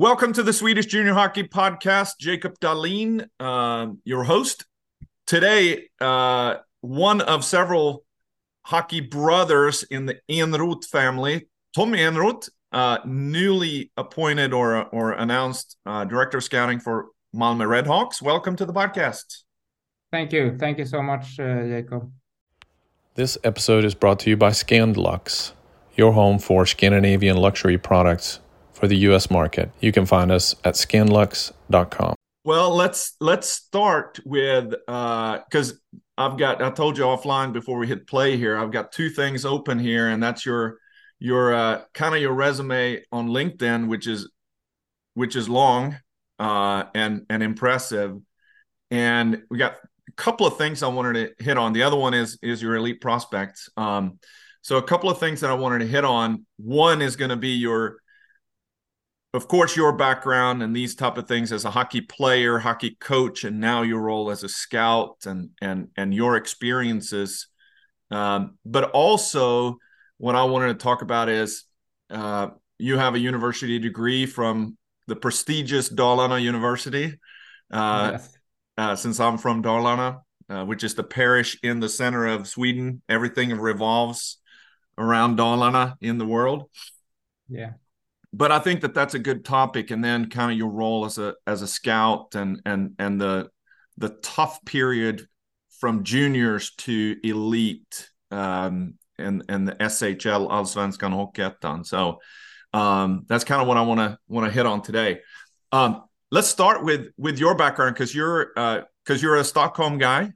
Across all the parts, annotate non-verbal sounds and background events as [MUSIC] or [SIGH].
Welcome to the Swedish Junior Hockey Podcast. Jacob Dahlin, uh, your host. Today, uh, one of several hockey brothers in the Enroth family, Tommy Enroth, uh, newly appointed or, or announced uh, director of scouting for Malmö Redhawks. Welcome to the podcast. Thank you. Thank you so much, uh, Jacob. This episode is brought to you by Scandlux, your home for Scandinavian luxury products for the US market. You can find us at scandlux.com. Well, let's let's start with because uh, I've got I told you offline before we hit play here. I've got two things open here, and that's your your uh, kind of your resume on LinkedIn, which is which is long uh, and and impressive. And we got a couple of things I wanted to hit on. The other one is is your elite prospects. Um, so a couple of things that I wanted to hit on. One is going to be your of course your background and these type of things as a hockey player hockey coach and now your role as a scout and and and your experiences. Um, but also what i wanted to talk about is uh, you have a university degree from the prestigious dalarna university uh, yes. uh, since i'm from dalarna uh, which is the parish in the center of sweden. Everything revolves around dalarna in the world. Yeah but I think that that's a good topic. And then kind of your role as a as a scout and and and the the tough period from juniors to elite um, and and the SHL Allsvenskan Hockeyettan. So um, that's kind of what I want to want to hit on today. Um, let's start with with your background because you're because uh, you're a Stockholm guy.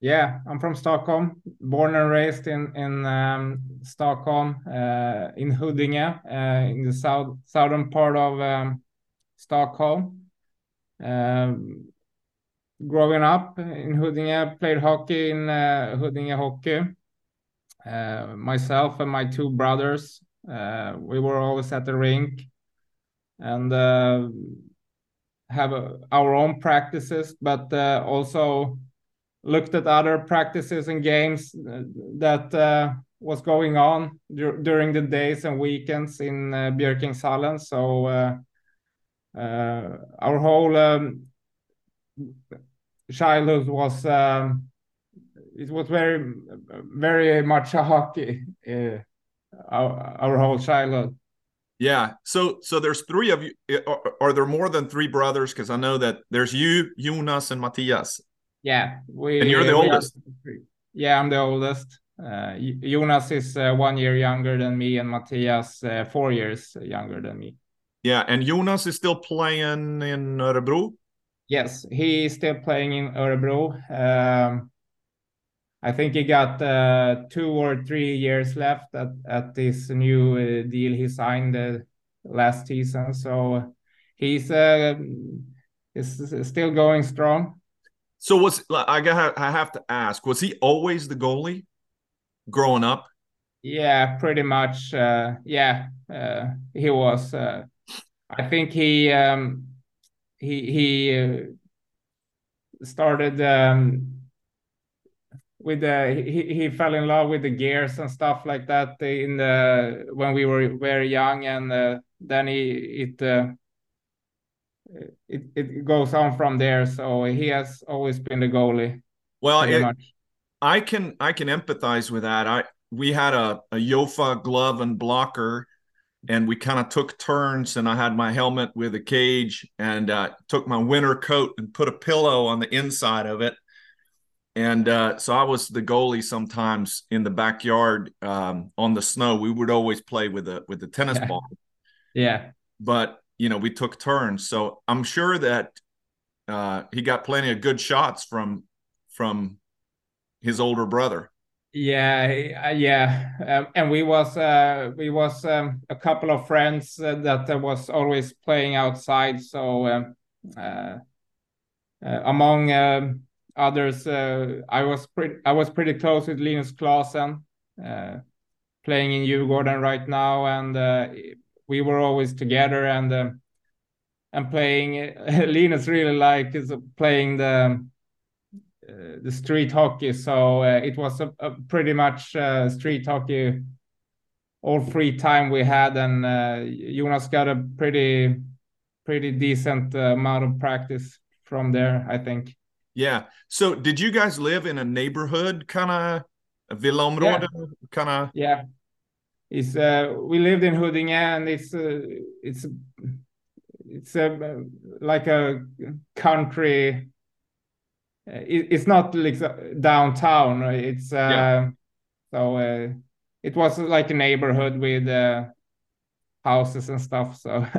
Yeah, I'm from Stockholm, born and raised in in um, Stockholm, uh, in Huddinge, uh, in the south southern part of um, Stockholm. Um, growing up in Huddinge, played hockey in uh, Huddinge Hockey. Uh, myself and my two brothers, uh, we were always at the rink, and uh, have our own practices, but also looked at other practices and games uh, that uh, was going on dur during the days and weekends in uh, Björkängshallen. So uh, uh, our whole um, childhood was um, it was very very much a hockey. Uh, our, our whole childhood. Yeah. So so there's three of you. Are, are there more than three brothers? Because I know that there's you, Jonas, and Mattias. Yeah, we. And you're the oldest. Are, yeah, I'm the oldest. Uh, Jonas is uh, one year younger than me, and Mattias uh, four years younger than me. Yeah, and Jonas is still playing in Örebro. Yes, he's still playing in Örebro. Um, I think he got uh, two or three years left at, at this new uh, deal he signed uh, last season. So he's uh, is still going strong. So was I got I have to ask, was he always the goalie growing up? Yeah, pretty much. Uh, yeah, uh, he was. Uh, I think he um, he he uh, started um, with the he, he fell in love with the gears and stuff like that in the when we were very young, and uh, then he it uh, it, it goes on from there. So he has always been the goalie. Well, it, I can I can empathize with that. I we had a, a Jofa glove and blocker, and we kind of took turns. And I had my helmet with a cage, and uh, took my winter coat and put a pillow on the inside of it. And uh, so I was the goalie sometimes in the backyard um, on the snow. We would always play with a with the tennis yeah. ball. Yeah. But you know we took turns. So i'm sure that uh, he got plenty of good shots from from his older brother. Yeah uh, yeah. Um, and we was uh, we was um, a couple of friends uh, that was always playing outside. So um, uh, uh, among um, others i was pretty i was pretty close with linus Klasen, playing in Djurgården right now. And we were always together and uh, and playing. [LAUGHS] Linus really like is playing the uh, the street hockey, so uh, it was a, a pretty much uh, street hockey all free time we had, and uh, Jonas got a pretty pretty decent uh, amount of practice from there, I think. Yeah. So did you guys live in a neighborhood kind of villaområde Yeah. kind of Yeah, it's uh, we lived in Huddinge, and it's uh, it's it's a like a country. uh, It, it's not like downtown. It's uh, Yeah. so uh, it was like a neighborhood with uh, houses and stuff. So [LAUGHS]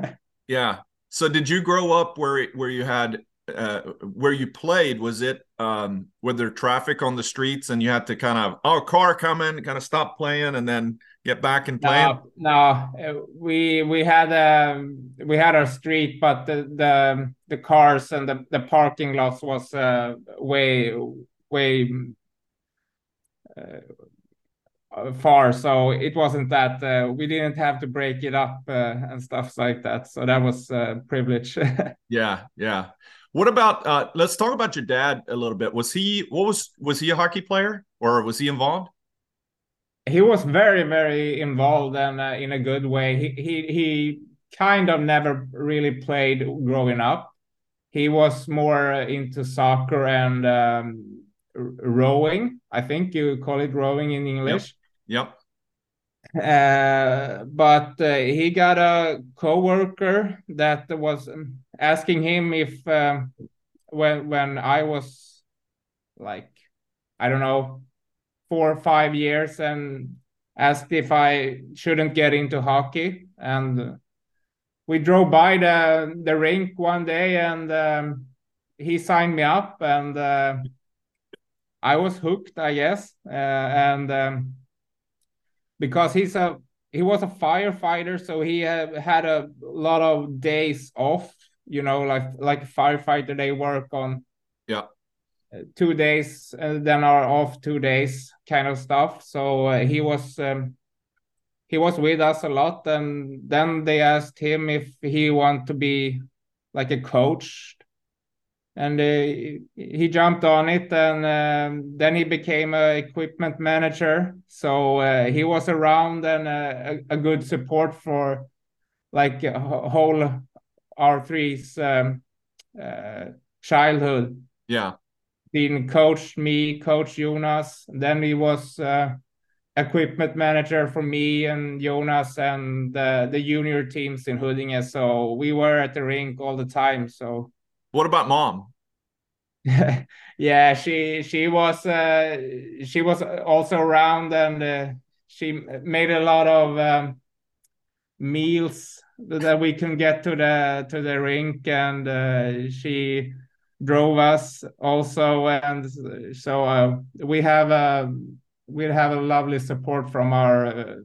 Yeah. So did you grow up where where you had uh where you played was it um were there traffic on the streets and you had to kind of oh car coming kind of stop playing and then get back and playing? no, no, uh, we we had um we had our street, but the the the cars and the the parking lots was uh, way way uh, far, so it wasn't that uh, we didn't have to break it up uh, and stuff like that. So that was uh, privilege. [LAUGHS] yeah yeah. What about uh let's talk about your dad a little bit. Was he what was was he a hockey player or was he involved he was very very involved and uh, in a good way. He, he he kind of never really played growing up. He was more into soccer and um, rowing i think you call it rowing in english. Yep. Uh, but uh, he got a coworker that was asking him if um, when when I was like I don't know four or five years and asked if I shouldn't get into hockey. And we drove by the the rink one day and um, he signed me up and uh, I was hooked I guess. Uh, and um, because he's a he was a firefighter so he uh, had a lot of days off you know like like a firefighter they work on yeah two days and then are off two days kind of stuff. So uh, he was um, he was with us a lot and then they asked him if he want to be like a coach. And uh, he jumped on it and um, then he became a equipment manager. So uh, he was around and uh, a, a good support for like whole r3's um, uh, childhood. Yeah been coached me coach jonas. Then he was uh, equipment manager for me and jonas and the, the junior teams in Huddinge. so we were at the rink all the time so. What about mom? [LAUGHS] Yeah she she was uh she was also around and uh, she made a lot of um, meals that we can get to the to the rink and uh, she drove us also and so uh, we have a we have a lovely support from our uh,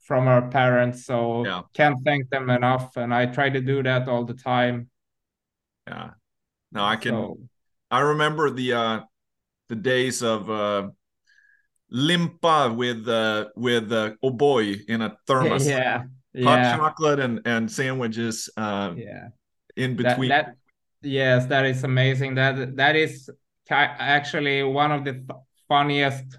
from our parents so Yeah. can't thank them enough and i try to do that all the time yeah no i can so I remember the uh the days of uh limpa with uh with uh O'boy in a thermos. [LAUGHS] yeah Hot yeah chocolate and and sandwiches uh yeah in that, between. that yes that is amazing. That that is actually one of the funniest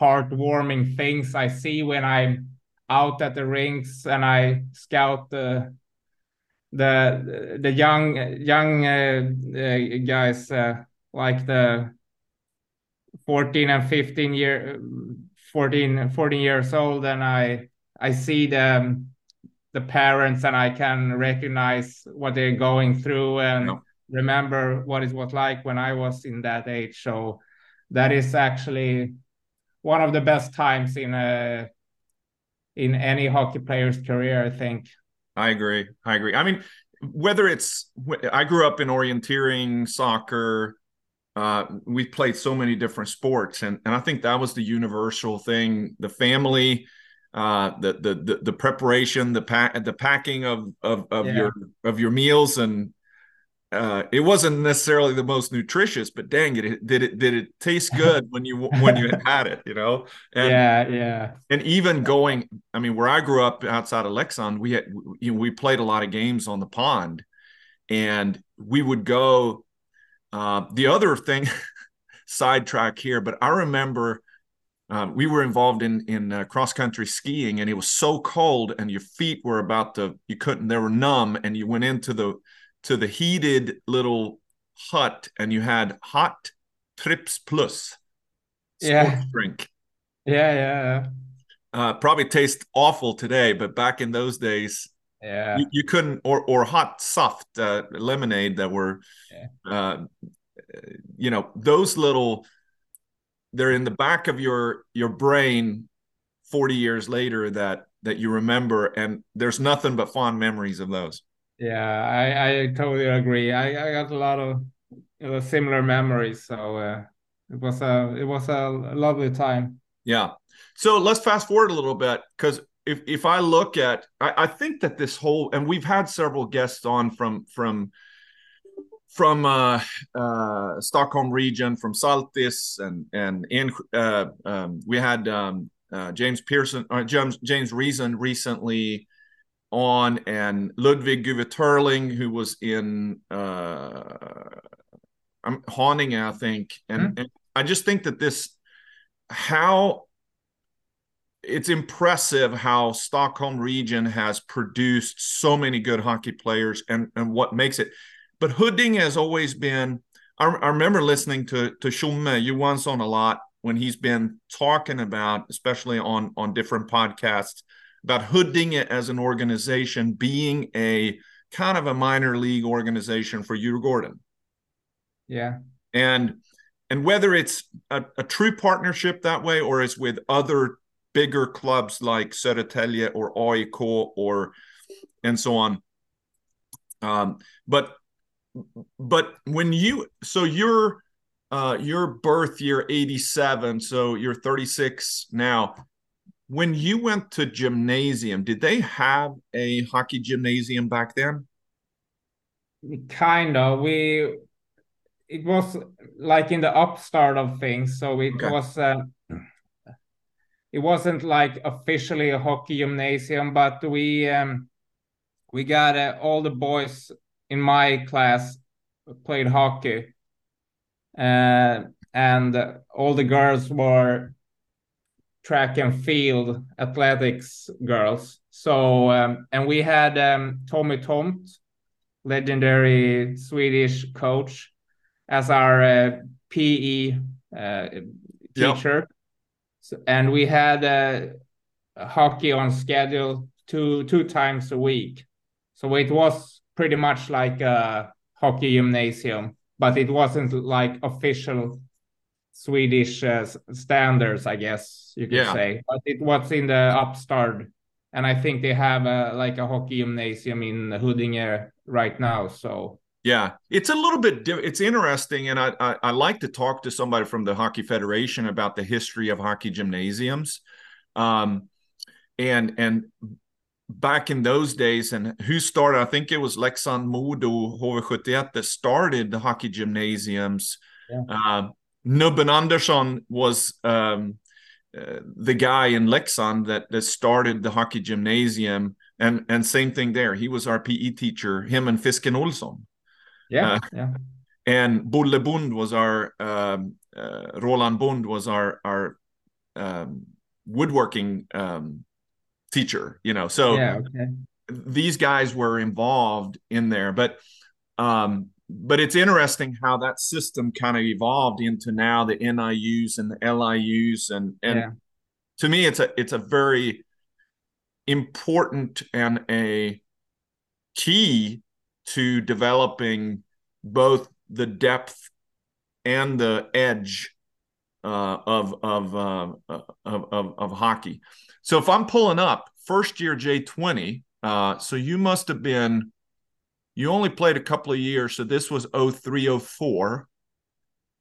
heartwarming things i see when i'm out at the rinks and i scout the the the young young uh, uh, guys uh, like the 14 and 15 year 14 14 years old and i i see the the parents and i can recognize what they're going through and Yeah. remember what it was like when i was in that age so that is actually one of the best times in a in any hockey player's career i think I agree. I agree. I mean, whether it's I grew up in orienteering, soccer, uh, we played so many different sports, and and I think that was the universal thing: the family, uh, the the the, the preparation, the pack, the packing of of of Yeah. your of your meals, and uh, it wasn't necessarily the most nutritious, but dang it, it did it did it taste [LAUGHS] good when you when you had it, you know? And yeah yeah and even going i mean where i grew up outside of Leksand we had you know, we played a lot of games on the pond and we would go uh, the other thing [LAUGHS] sidetrack here but i remember uh, we were involved in in uh, cross country skiing, and it was so cold, and your feet were about to you couldn't they were numb, and you went into the to the heated little hut, and you had hot trips Plus Yeah. drink. Yeah, yeah, Uh, probably tastes awful today, but back in those days, yeah. you, you couldn't or or hot soft uh, lemonade that were Yeah. uh, you know those little they're in the back of your your brain 40 years later that that you remember and there's nothing but fond memories of those Yeah, I, I totally agree. I, I got a lot of you know, similar memories, so uh, it was a it was a lovely time. yeah so let's fast forward a little bit because if if i look at I, I think that this whole and we've had several guests on from from from uh, uh, Stockholm region, from Saltis, and and in uh, um, we had um, uh, James Pearson, uh, James James Reason recently on, and Ludwig Guveterling, who was in uh, I'm Haninge, I think, and, and I just think that this how it's impressive how Stockholm region has produced so many good hockey players and and what makes it but Hudding has always been. I, I remember listening to to Schumme Johansson a lot when he's been talking about, especially on on different podcasts, about Hudding as an organization being a kind of a minor league organization for Djurgården. Yeah, and and whether it's a, a true partnership that way or it's with other bigger clubs like Södertälje or AIK or and so on. Um, but but when you so your uh your birth year 87 so you're 36 now when you went to gymnasium did they have a hockey gymnasium back then kind of. We it was like in the upstart of things, so it Okay. was. Uh, it wasn't like officially a hockey gymnasium, but we um, we got uh, all the boys in my class played hockey, uh, and all the girls were track and field athletics girls. So um, and we had um, Tommy Tomth, legendary Swedish coach, as our uh, PE uh, Yep. teacher. So, and we had uh, hockey on schedule two two times a week. So it was pretty much like a hockey gymnasium, but it wasn't like official Swedish uh, standards, I guess you could Yeah. say. But it was in the upstart, and I think they have a, like a hockey gymnasium in Huddinge right now. So yeah it's a little bit diff- it's interesting and I, I i like to talk to somebody from the hockey federation about the history of hockey gymnasiums um and and back in those days and who started i think it was Leksand Modo HV71 that started the hockey gymnasiums. Yeah. uh, Nubben Andersson was um, uh, the guy in Leksand that, that started the hockey gymnasium and and same thing there. He was our PE teacher him and Fisken Olsson. Yeah, Uh, yeah, and Bulle Bund was our um, uh, Roland Bund was our our um, woodworking um, teacher. You know, so yeah. Okay. these guys were involved in there, but um, but it's interesting how that system kind of evolved into now the NIUs and the LIUs, and and Yeah. to me, it's a it's a very important and a key to developing both the depth and the edge uh, of of, uh, of of of hockey. So if I'm pulling up first year J20, uh, so you must have been you only played a couple of years, so this was 03, 04.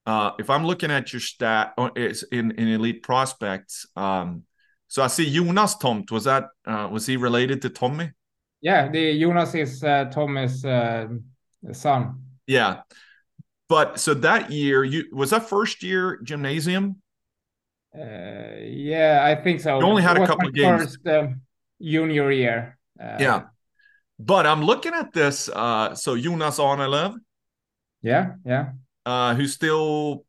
Uh, if I'm looking at your stat, oh, it's in in elite prospects. Um, so I see Jonas Tomth. Was that uh, was he related to Tommy? Yeah, the Jonas is uh, uh, son. Yeah. But so that year, you was that first year gymnasium? Uh, yeah, I think so. You only had a couple of games. First um, junior year. Uh, Yeah. But I'm looking at this. Uh, so Jonas Ahnelöv, yeah, yeah, uh, who's still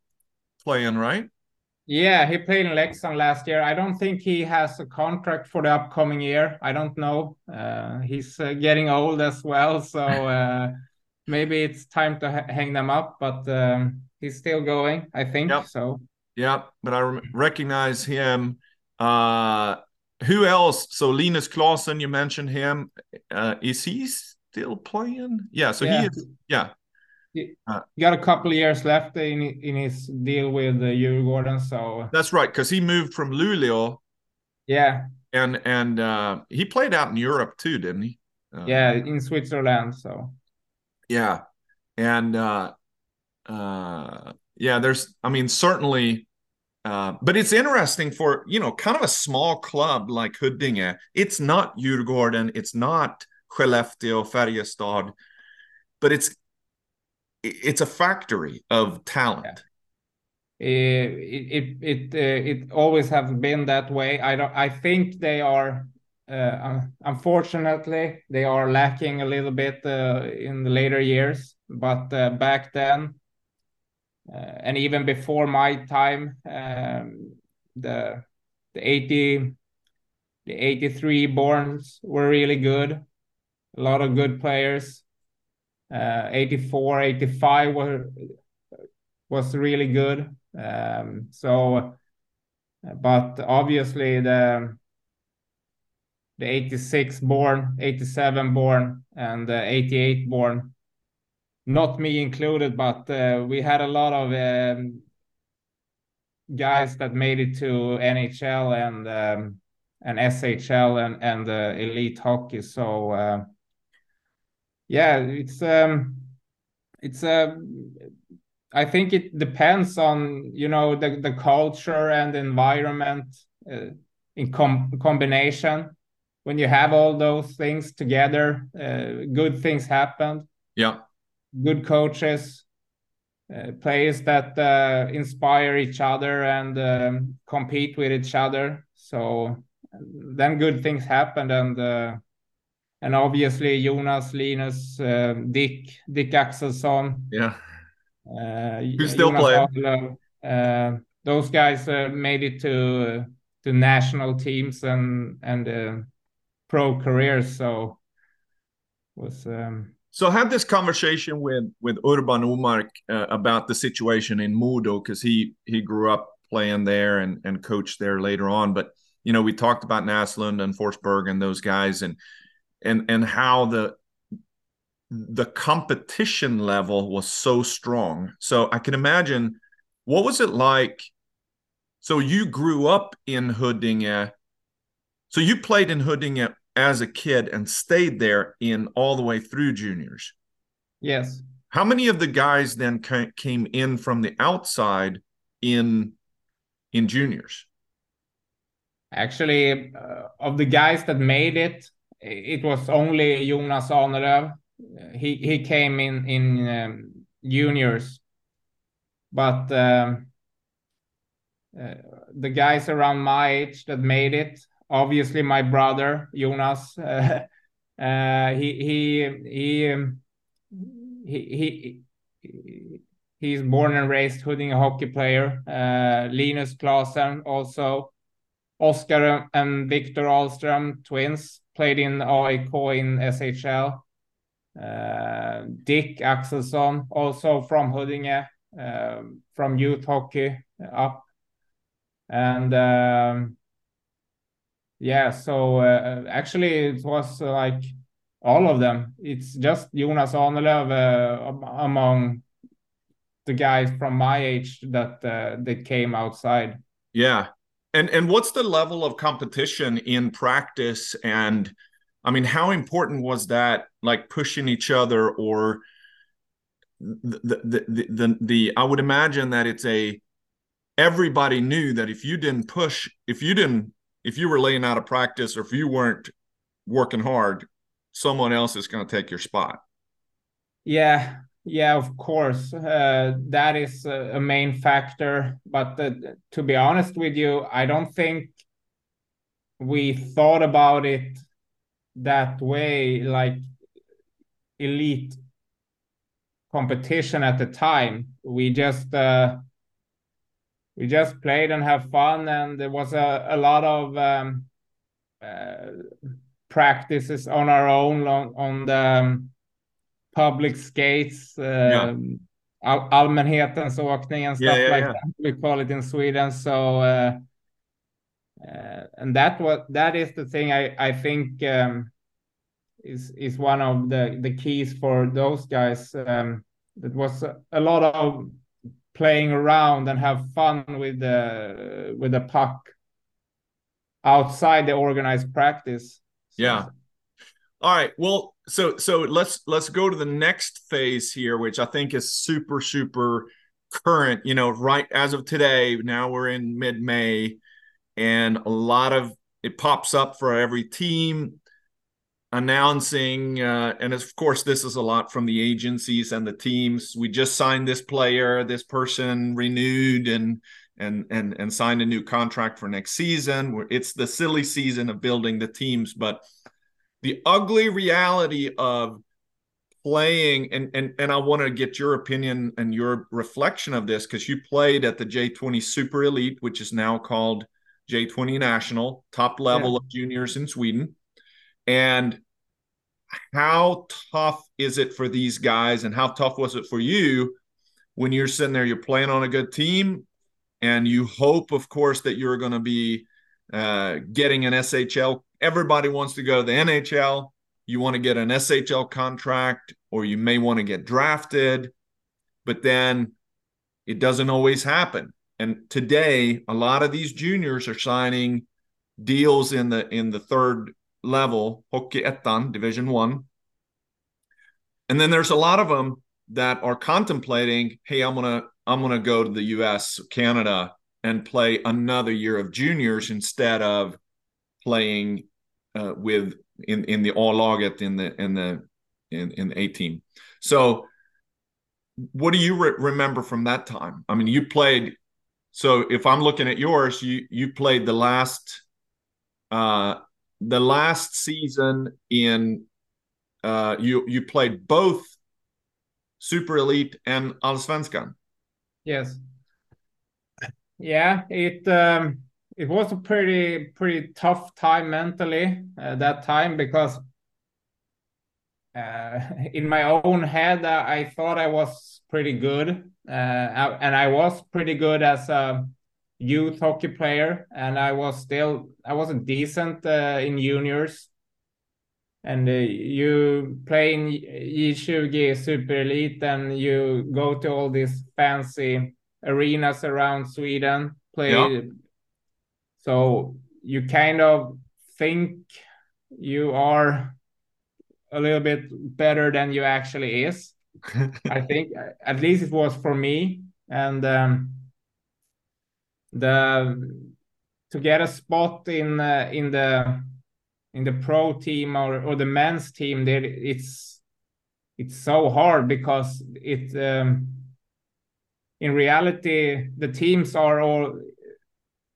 playing, right? Yeah, he played in Leksand last year. I don't think he has a contract for the upcoming year. I don't know. Uh, he's uh, getting old as well, so uh, maybe it's time to ha hang them up. But um, he's still going, I think. Yep. So. Yeah, but I recognize him. Uh, who else? So Linus Klasen, you mentioned him. Uh, is he still playing? Yeah. So yeah. he is. Yeah. He uh, got a couple years left in in his deal with the Djurgården, so that's right because he moved from Luleå. Yeah, and and uh, he played out in Europe too, didn't he? Uh, yeah, in Switzerland. So yeah, and uh, uh, yeah, there's, I mean, certainly. Uh, but it's interesting for you know kind of a small club like Huddinge. It's not Djurgården, it's not Skellefteå, Färjestad, but it's it's a factory of talent. Yeah. It it it uh, it always has been that way. I don't. I think they are. Uh, unfortunately, they are lacking a little bit uh, in the later years. But uh, back then, and even before my time, um, the the eighty the eighty three borns were really good. A lot of good players uh, 84, 85 were was really good. Um, so, but obviously the the 86 born, 87 born, and uh, 88 born, not me included, but uh, we had a lot of um, guys that made it to NHL and um, and SHL and and uh, elite hockey. So uh, yeah, it's um, it's a. Uh, I think it depends on you know the the culture and environment uh, in com- combination. When you have all those things together, uh, good things happen. Yeah, good coaches, uh, players that uh, inspire each other and um, compete with each other. So then good things happen, and uh, and obviously Jonas, Linus, uh, Dick, Dick Axelsson. Yeah. Uh, Who's still playing? Uh, those guys uh, made it to to national teams and and uh, pro careers. So was. Um, so I had this conversation with with Urban Umark uh, about the situation in Modo because he he grew up playing there and and coached there later on. But you know we talked about Naslund and Forsberg and those guys and and and how the the competition level was so strong. So I can imagine what was it like? So you grew up in Huddinge. So you played in Huddinge as a kid and stayed there in all the way through juniors. Yes. How many of the guys then came in from the outside in in juniors? Actually, uh, of the guys that made it, it was only Jonas Ahnelöv. He he came in in um, juniors, but um, uh, the guys around my age that made it, obviously my brother Jonas, uh, [LAUGHS] uh, he he he, um, he he he's born and raised Huddinge hockey player. Uh, Linus Klasen also. Oscar and Victor Ahlström, twins, played in AIK in SHL. Uh, Dick Axelsson, also from Huddinge, uh, from youth hockey up. And um, yeah, so uh, actually it was like all of them. It's just Jonas Ahnelöv uh, among the guys from my age that uh, that came outside. Yeah, and and what's the level of competition in practice? And I mean, how important was that? Like pushing each other, or the the the the, the I would imagine that it's a everybody knew that if you didn't push, if you didn't, if you were laying out a practice, or if you weren't working hard, someone else is going to take your spot. Yeah, yeah, of course, uh, that is a, a, main factor. But uh, to be honest with you, I don't think we thought about it that way, like elite competition at the time. We just uh, we just played and have fun, and there was a, a lot of um, uh, practices on our own on, on the um, public skates. Uh, yeah. All allmänhetens åkning and stuff yeah, yeah, like that. We call it in Sweden. So, uh, uh, and that what that is the thing I I think um, is is one of the the keys for those guys. Um, it was a, a lot of playing around and have fun with the with the puck outside the organized practice. Yeah. All right. Well, so so let's let's go to the next phase here, which I think is super super current. You know, right as of today. Now we're in mid May, and a lot of it pops up for every team announcing uh, and of course this is a lot from the agencies and the teams. We just signed this player. This person renewed and and and and signed a new contract for next season. It's the silly season of building the teams but the ugly reality of playing and and and I want to get your opinion and your reflection of this because you played at the J20 Super Elite which is now called J20 National top level yeah. of juniors in Sweden and how tough is it for these guys and how tough was it for you when you're sitting there you're playing on a good team and you hope of course that you're going to be uh, getting an shl everybody wants to go to the nhl you want to get an shl contract or you may want to get drafted but then it doesn't always happen. And today a lot of these juniors are signing deals in the in the third level, Hockey Ettan, Division One. And then there's a lot of them that are contemplating, hey, I'm gonna I'm gonna go to the U.S., Canada, and play another year of juniors instead of playing uh, with in in the all laget in the in the in in the A team. So, what do you re- remember from that time? I mean, you played. So, if I'm looking at yours, you you played the last uh, the last season in uh, you you played both Super Elite and Allsvenskan. Yes. Yeah, it um, it was a pretty pretty tough time mentally uh, that time because uh, [LAUGHS] in my own head uh, I thought I was pretty good uh, and I was pretty good as a youth hockey player, and I was still I wasn't decent uh, in juniors. And uh, you play in J20 Super Elite, and you go to all these fancy arenas around Sweden. Play, yeah. so you kind of think you are a little bit better than you actually is. [LAUGHS] I think at least it was for me, and. Um, the to get a spot in uh, in the in the pro team or, or the men's team there it's it's so hard because it um, in reality the teams are all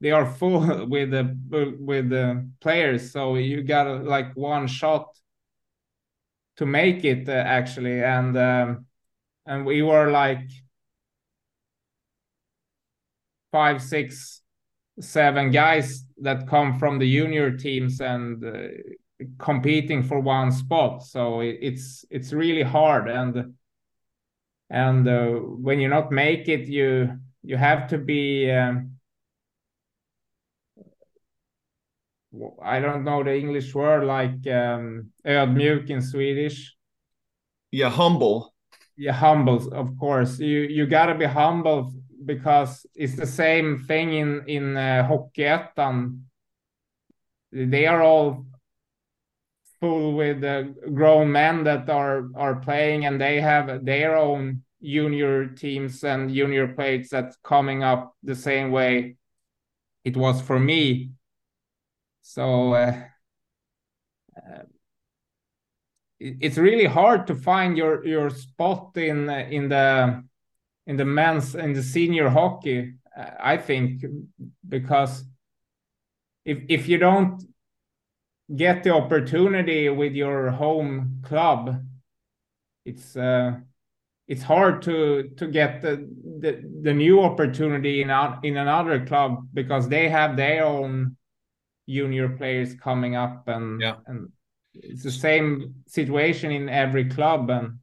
they are full [LAUGHS] with the with the players. So you got like one shot to make it uh, actually. And um, and we were like five, six, seven guys that come from the junior teams and uh, competing for one spot. So it, it's it's really hard, and and uh, when you not make it, you you have to be. Um, I don't know the English word like um, ödmjuk in Swedish. Yeah, humble. Yeah, humble. Of course, you you gotta be humble because it's the same thing in in uh, Hockeyettan. They are all full with uh, grown men that are are playing, and they have their own junior teams and junior players that's coming up the same way it was for me. So. Uh, uh, it's really hard to find your your spot in in the in the men's in the senior hockey i think because if if you don't get the opportunity with your home club it's uh it's hard to to get the the, the new opportunity in in another club because they have their own junior players coming up and yeah. and it's the same situation in every club and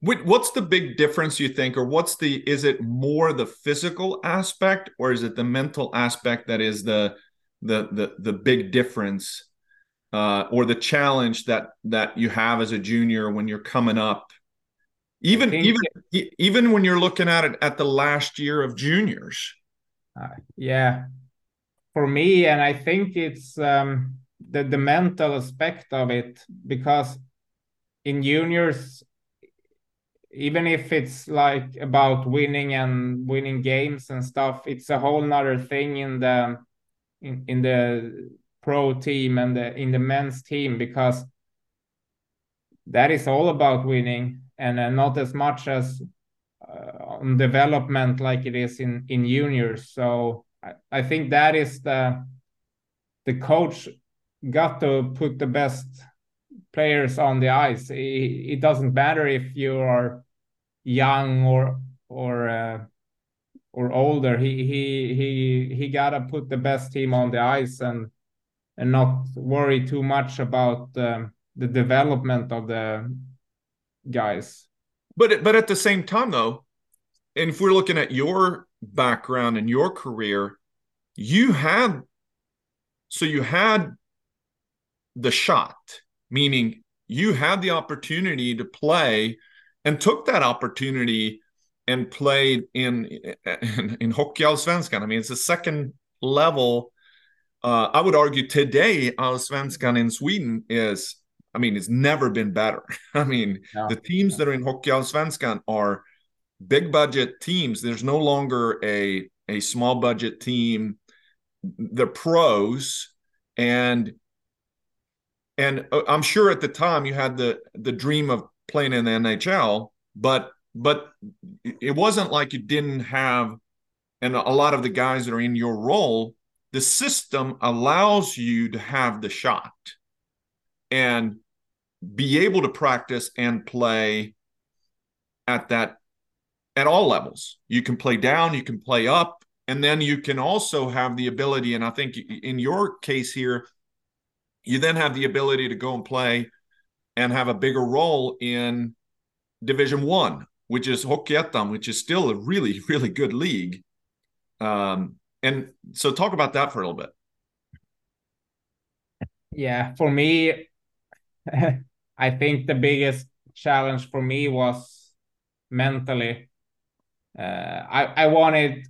what's the big difference you think or what's the is it more the physical aspect or is it the mental aspect that is the the the, the big difference uh, or the challenge that that you have as a junior when you're coming up? Even even even when you're looking at it at the last year of juniors. Uh, yeah. For me and i think it's um the the mental aspect of it because in juniors even if it's like about winning and winning games and stuff it's a whole nother thing in the in, in the pro team and the in the men's team because that is all about winning and uh, not as much as uh, on development like it is in in juniors. So I, I think that is the the coach got to put the best players on the ice. It, it doesn't matter if you are young or or uh, or older. He he he he gotta put the best team on the ice and and not worry too much about um, the development of the guys. But but at the same time though, and if we're looking at your background and your career, you had so you had the shot, meaning you had the opportunity to play and took that opportunity and played in in, in Hockeyallsvenskan. I mean, it's the second level. Uh, I would argue today, Allsvenskan in Sweden is, I mean, it's never been better. [LAUGHS] I mean, the teams that are in Hockeyallsvenskan are big budget teams. There's no longer a a small budget team. The pros and and uh, I'm sure at the time you had the the dream of playing in the NHL, but but it wasn't like you didn't have and a lot of the guys that are in your role the system allows you to have the shot and be able to practice and play at that at all levels. You can play down you can play up and then you can also have the ability and i think in your case here you then have the ability to go and play and have a bigger role in Division One, which is Hockeyettan, which is still a really, [LAUGHS] really good league. Um, and so, talk about that for a little bit. Yeah, for me, [LAUGHS] I think the biggest challenge for me was mentally. Uh, I I wanted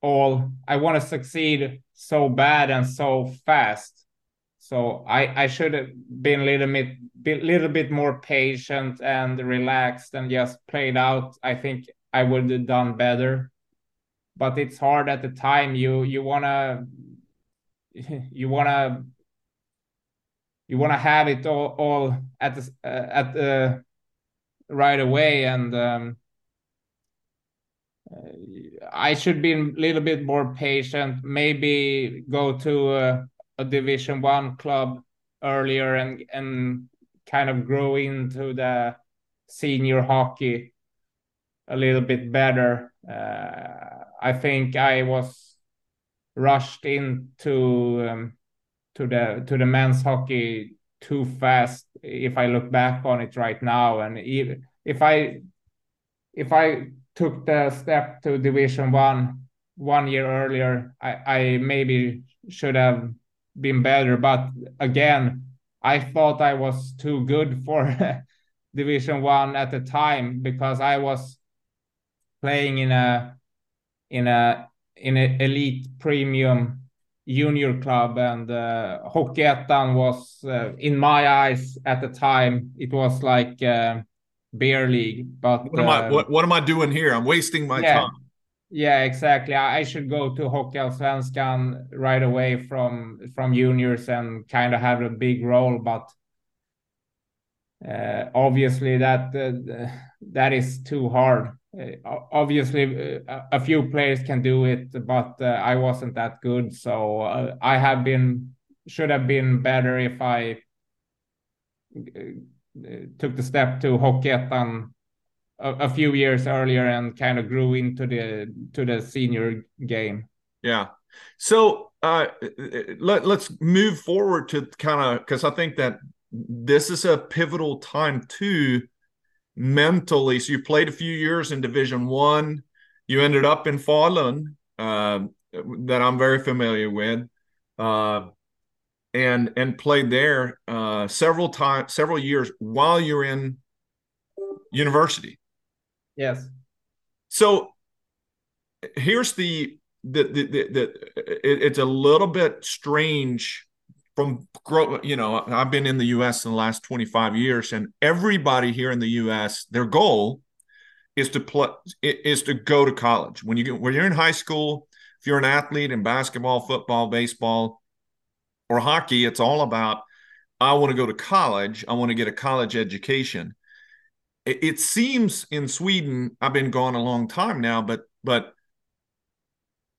all I want to succeed so bad and so fast so I I should have been a little bit little bit more patient and relaxed and just played out. I think I would have done better, but it's hard at the time. You you wanna [LAUGHS] you wanna you wanna have it all, all at the uh, at the right away and. Um, I should be a little bit more patient. Maybe go to uh, a Division One club earlier and and kind of grow into the senior hockey a little bit better. Uh, I think I was rushed into um, to the to the men's hockey too fast. If I look back on it right now, and if, if I if I took the step to Division One one year earlier, I, I maybe should have been better. But again, I thought I was too good for [LAUGHS] Division One at the time because I was playing in a in a in an elite premium junior club and uh, Hockeyettan was uh, in my eyes at the time it was like uh, beer league but what am, I, uh, what, what am I doing here I'm wasting my yeah, time yeah, exactly. I should go to Hockeyallsvenskan right away from from juniors and kind of have a big role, but uh, obviously that uh, that is too hard. Uh, obviously, uh, a few players can do it, but uh, I wasn't that good, so uh, I have been should have been better if I took the step to Hockeyettan a, few years earlier and kind of grew into the to the senior game. Yeah. So uh, let, let's move forward to kind of because I think that this is a pivotal time too mentally. So you played a few years in Division One. You ended up in Falun, uh, that I'm very familiar with, uh, and and played there uh, several times, several years while you're in university. Yes. So here's the the the, the, the it, it's a little bit strange from grow you know i've been in the us in the last 25 years and everybody here in the us their goal is to play is to go to college when you get when you're in high school if you're an athlete in basketball football baseball or hockey it's all about i want to go to college i want to get a college education it, it seems in sweden i've been gone a long time now but but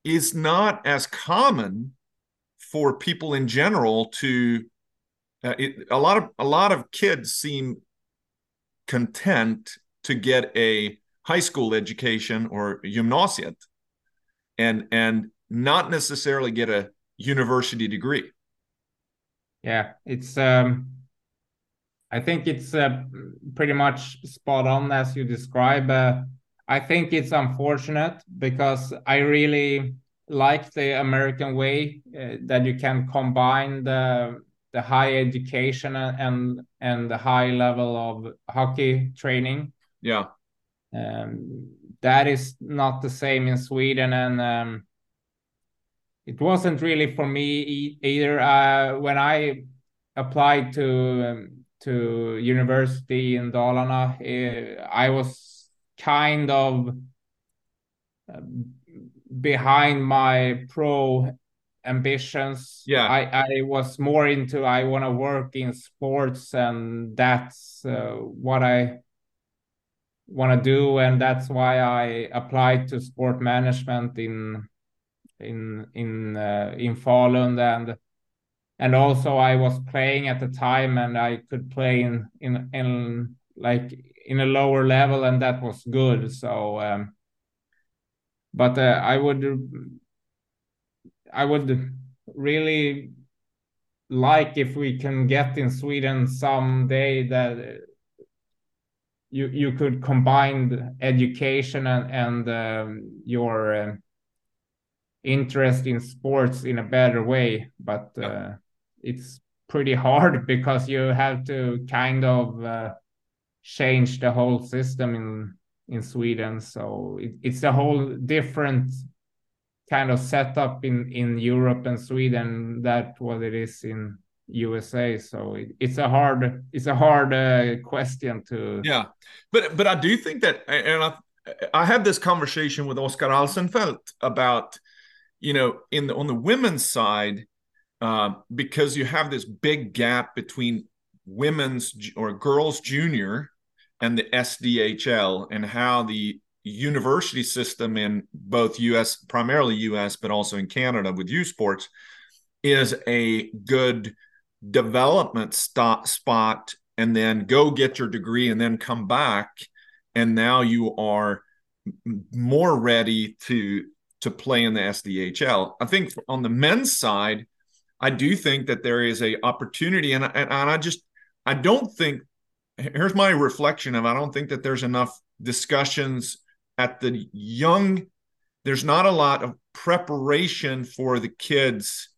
is not as common for people in general to uh, it, a lot of a lot of kids seem content to get a high school education or gymnasiet and and not necessarily get a university degree. Yeah it's um i think it's uh, pretty much spot on as you describe uh, i think it's unfortunate because i really like the American way uh, that you can combine the the high education and and the high level of hockey training. Yeah, um, that is not the same in Sweden, and um, it wasn't really for me e either. Uh, when I applied to um, to university in Dalarna, uh, I was kind of uh, behind my pro ambitions. Yeah, I, I was more into I want to work in sports, and that's uh, what I want to do, and that's why I applied to sport management in in in uh, in Falun and and also I was playing at the time and I could play in in in like in a lower level and that was good. So um, but uh, I would I would really like if we can get in Sweden someday that you you could combine education and and um, your uh, interest in sports in a better way. But uh, it's pretty hard [LAUGHS] because you have to kind of uh, change the whole system in in Sweden. So it, it's a whole different kind of setup in in Europe and Sweden that what it is in USA. So it, it's a hard it's a hard uh, question to yeah, but but I do think that and I I had this conversation with Oscar Alsenfelt about you know in the on the women's side uh, because you have this big gap between women's or girls junior and the SDHL and how the university system in both US, primarily US, but also in Canada with U Sports is a good development stop, spot and then go get your degree and then come back and now you are more ready to to play in the SDHL. I think on the men's side, I do think that there is a opportunity and, and, and I just I don't think here's my reflection of I don't think that there's enough discussions at the young there's not a lot of preparation for the kids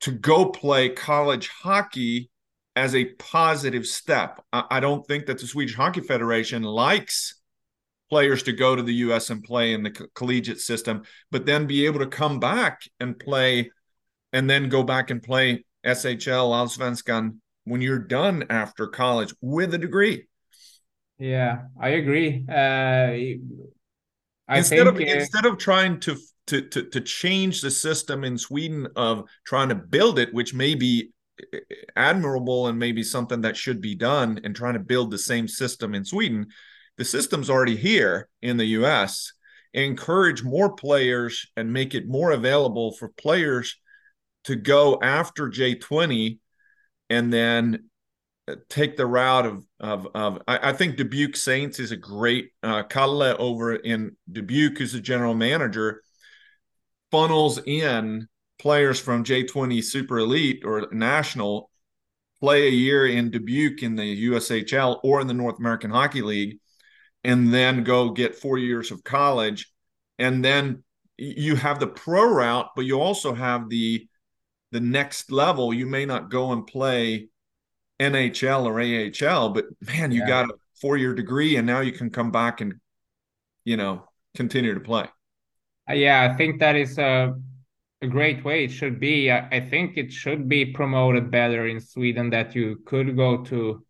to go play college hockey as a positive step. I, I don't think that the Swedish Hockey Federation likes players to go to the US and play in the co- collegiate system, but then be able to come back and play and then go back and play SHL, Allsvenskan when you're done after college with a degree. Yeah, I agree. Uh, I instead think, of uh, instead of trying to, to to to change the system in Sweden of trying to build it, which may be uh, admirable and maybe something that should be done, and trying to build the same system in Sweden, the system's already here in the U.S. Encourage more players and make it more available for players to go after J twenty and then take the route of of of I, I think Dubuque Saints is a great uh, Kalle over in Dubuque, who's the general manager, funnels in players from J20 Super Elite or National play a year in Dubuque in the USHL or in the North American Hockey League, and then go get four years of college, and then you have the pro route, but you also have the the next level. You may not go and play NHL or AHL, but man, you yeah. got a four year degree, and now you can come back and you know continue to play. Uh, yeah, I think that is a a great way it should be. I, I think it should be promoted better in Sweden that you could go to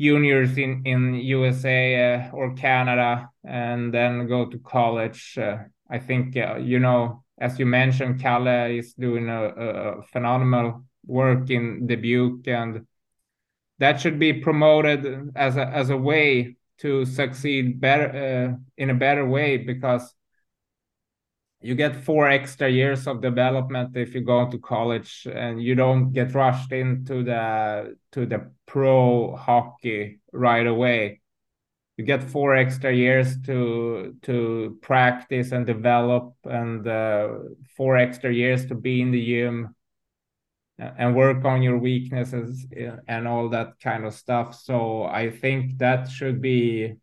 juniors in in USA uh, or Canada and then go to college. Uh, I think uh, you know, as you mentioned, Kalle is doing a, a, phenomenal work in Dubuque, and that should be promoted as a as a way to succeed better uh, in a better way because you get four extra years of development if you go to college and you don't get rushed into the to the pro hockey right away you get four extra years to to practice and develop and uh, four extra years to be in the gym and work on your weaknesses and all that kind of stuff. So i think that should be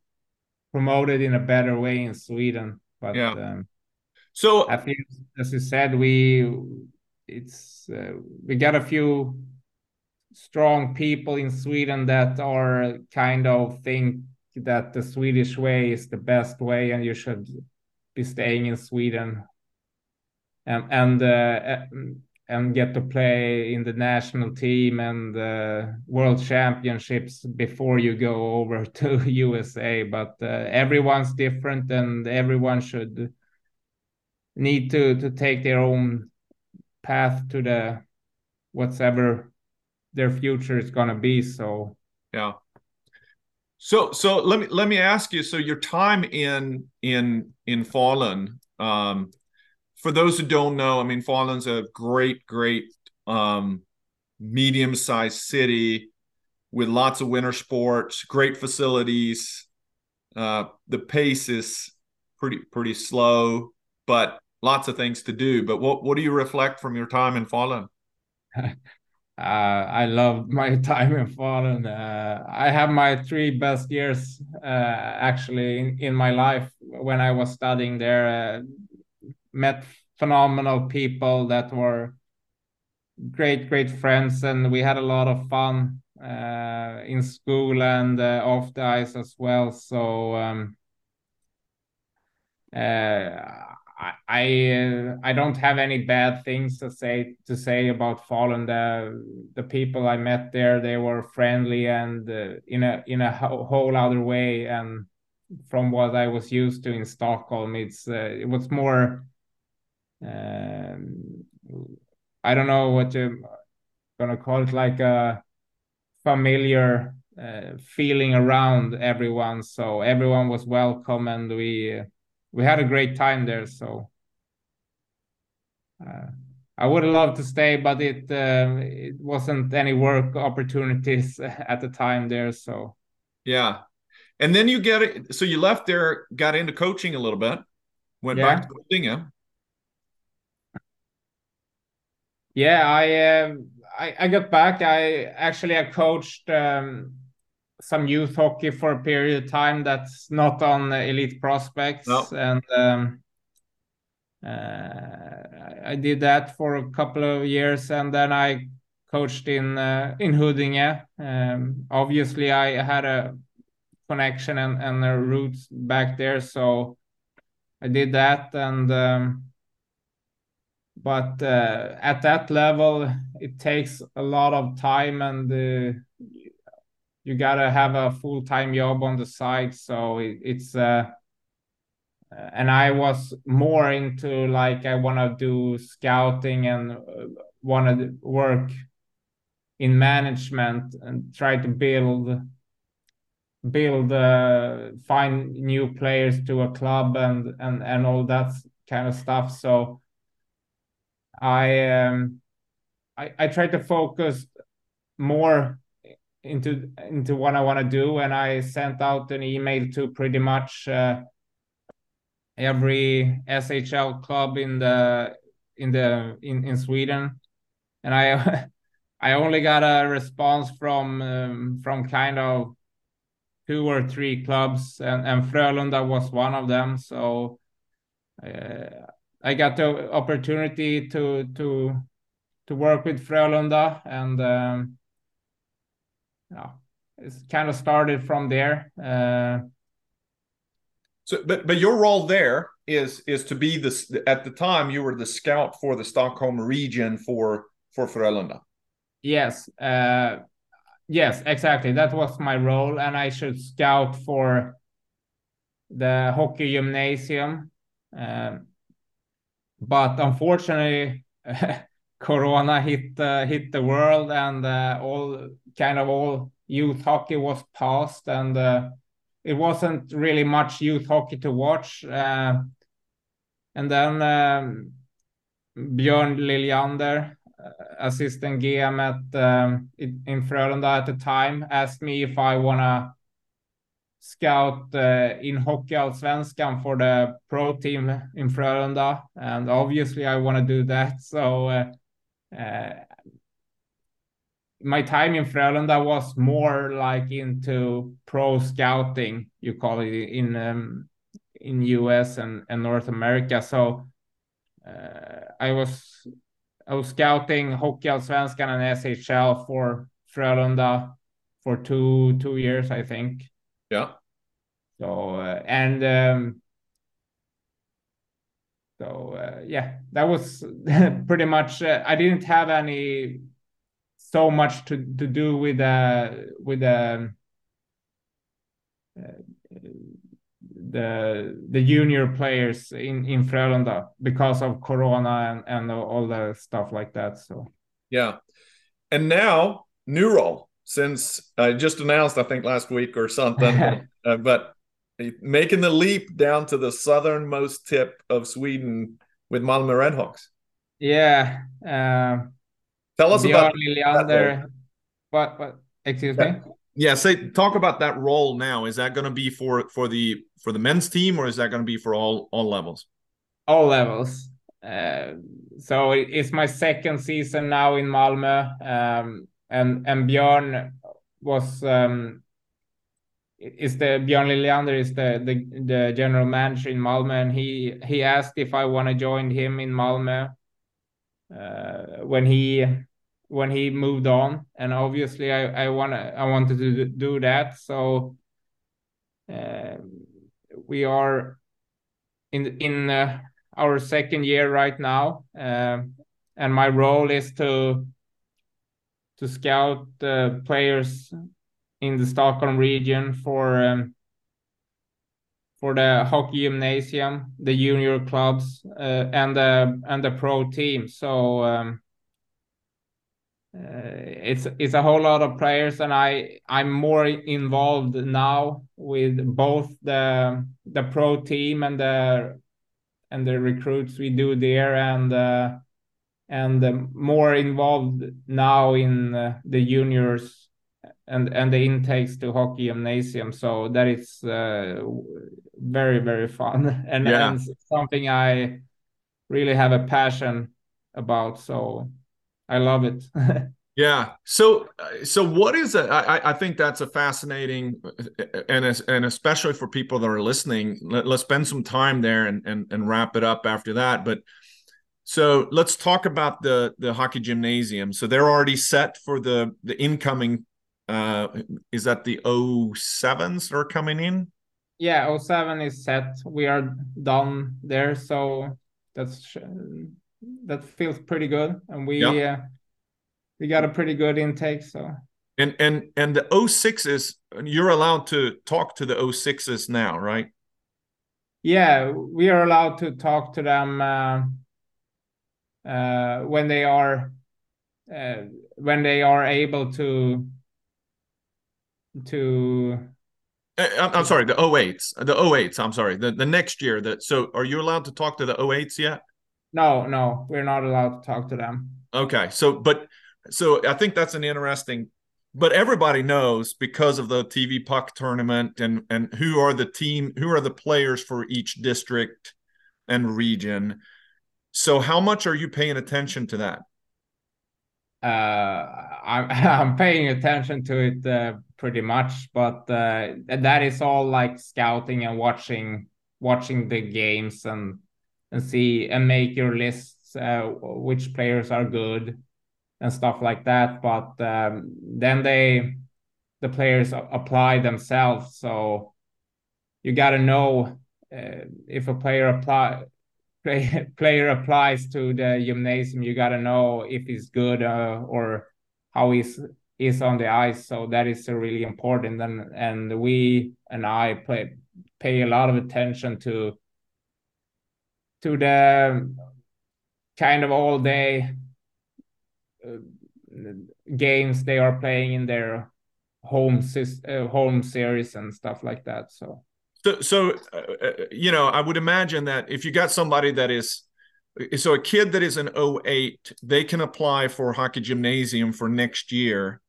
promoted in a better way in sweden but yeah. um, so I think, as you said, we it's uh, we got a few strong people in Sweden that are kind of think that the Swedish way is the best way, and you should be staying in Sweden, and and uh, and get to play in the national team and uh, world championships before you go over [LAUGHS] to USA. But uh, everyone's different, and everyone should need to to take their own path to the whatever their future is going to be so yeah so so let me let me ask you so your time in in in falun um for those who don't know i mean falun's a great great um medium sized city with lots of winter sports great facilities uh the pace is pretty pretty slow but lots of things to do. But what what do you reflect from your time in Falun? [LAUGHS] uh, I loved [LAUGHS] my time in Falun. Uh, I have my three best years uh, actually in, in my life when I was studying there. Uh, met phenomenal people that were great, great friends, and we had a lot of fun uh, in school and uh, off the ice as well. So. Um, I I, don't have any bad things to say to say about Falun. The the people I met there, they were friendly and uh, in a in a whole other way. And from what I was used to in Stockholm, it's uh, it was more. Um, I don't know what you're gonna call it, like a familiar uh, feeling around everyone. So everyone was welcome, and we we had a great time there. So uh, I would have loved to stay, but it uh, it wasn't any work opportunities [LAUGHS] at the time there. So yeah, and then you get it. So you left there, got into coaching a little bit, went yeah. back to. Yeah, I, uh, I I got back. I actually I coached. Um, some youth hockey for a period of time that's not on elite prospects no. and um, uh, I did that for a couple of years and then I coached in uh, in Huddinge. Um, obviously, I had a connection and and roots back there, so I did that. And um, but uh, at that level, it takes a lot of time and uh, you gotta have a full time job on the side. So it, it's uh, and I was more into like I want to do scouting and uh, want to work in management and try to build build uh, find new players to a club and and and all that kind of stuff so i um i i try to focus more into into what I want to do, and I sent out an email to pretty much uh, every SHL club in the in the in, in Sweden, and I [LAUGHS] I only got a response from um, from kind of two or three clubs, and and Frölunda was one of them. So uh, I got the opportunity to to to work with Frölunda, and um, yeah, it's kind of started from there. Uh, so, but but your role there is is to be this at the time you were the scout for the Stockholm region for for Frölunda. Yes, uh, yes, exactly. That was my role, and I should scout for the hockey gymnasium. Um, but unfortunately, [LAUGHS] Corona hit uh, hit the world, and uh, all kind of all youth hockey was paused, and uh, it wasn't really much youth hockey to watch. Uh, and then um, Björn Liljander, uh, assistant GM at um, in Frölunda at the time, asked me if I wanna scout uh, in Hockey Allsvenskan for the pro team in Frölunda, and obviously I want to do that. So uh, uh, my time in Frölunda was more like into pro scouting, you call it in um, in US and, and North America. So uh, I was I was scouting Hockey Allsvenskan and SHL for Frölunda for two two years, I think. Yeah. So uh, and um, so uh, yeah, that was [LAUGHS] pretty much. Uh, I didn't have any so much to to do with uh with um, uh, the the junior players in in Frölunda because of Corona and and all the stuff like that. So yeah, and now new role since I just announced I think last week or something, [LAUGHS] uh, but making the leap down to the southernmost tip of Sweden with Malmö Redhawks. Yeah. Uh, Tell us about Liljander. What? What? Excuse yeah. me. Yeah. Say talk about that role now. Is that going to be for for the for the men's team or is that going to be for all all levels? All levels. Uh, so it's my second season now in Malmö, um, and and Björn was um, is the Björn Liljander is the, the the general manager in Malmö, and he he asked if I want to join him in Malmö uh, when he when he moved on, and obviously I I want I wanted to do that. So uh, we are in in uh, our second year right now, uh, and my role is to to scout the players in the Stockholm region for um, for the hockey gymnasium, the junior clubs, uh, and the and the pro team. So um, uh, it's it's a whole lot of players, and I I'm more involved now with both the the pro team and the and the recruits we do there, and uh, and more involved now in uh, the juniors and and the intakes to hockey gymnasium. So that is uh, very very fun. [LAUGHS] And, yeah. and something i really have a passion about. So i love it. [LAUGHS] Yeah. So so what is it i i think that's a fascinating and and especially for people that are listening let, us spend some time there and, and and wrap it up after that. But so let's talk about the the hockey gymnasium. So they're already set for the the incoming uh is that the 07s that are coming in? Yeah 07 is set. We are done there so that's that feels pretty good. And we uh, we got a pretty good intake so. And and and the 06s you're allowed to talk to the 06s now right? Yeah we are allowed to talk to them uh, uh, when they are uh, when they are able to to uh, I'm, I'm sorry, the 08s, the 08s. I'm sorry, the, the next year. That so, are you allowed to talk to the 08s yet? No, no, we're not allowed to talk to them. Okay, so but so I think that's an interesting but everybody knows because of the TV puck tournament and and who are the team who are the players for each district and region. So how much are you paying attention to that? Uh, [LAUGHS] I'm I'm paying attention to it uh, pretty much, but uh, that is all like scouting and watching watching the games and and see and make your lists uh, which players are good and stuff like that. But um, then they the players apply themselves, so you got to know uh, if a player apply [LAUGHS] play, player applies to the gymnasium. You got to know if he's good uh, or how he's is on the ice. So that is really important. And and we and I play pay a lot of attention to to the kind of all day uh, games they are playing in their home uh, home series and stuff like that. So. So, so uh, uh, you know, I would imagine that if you got somebody that is, so a kid that is an 08, they can apply for hockey gymnasium for next year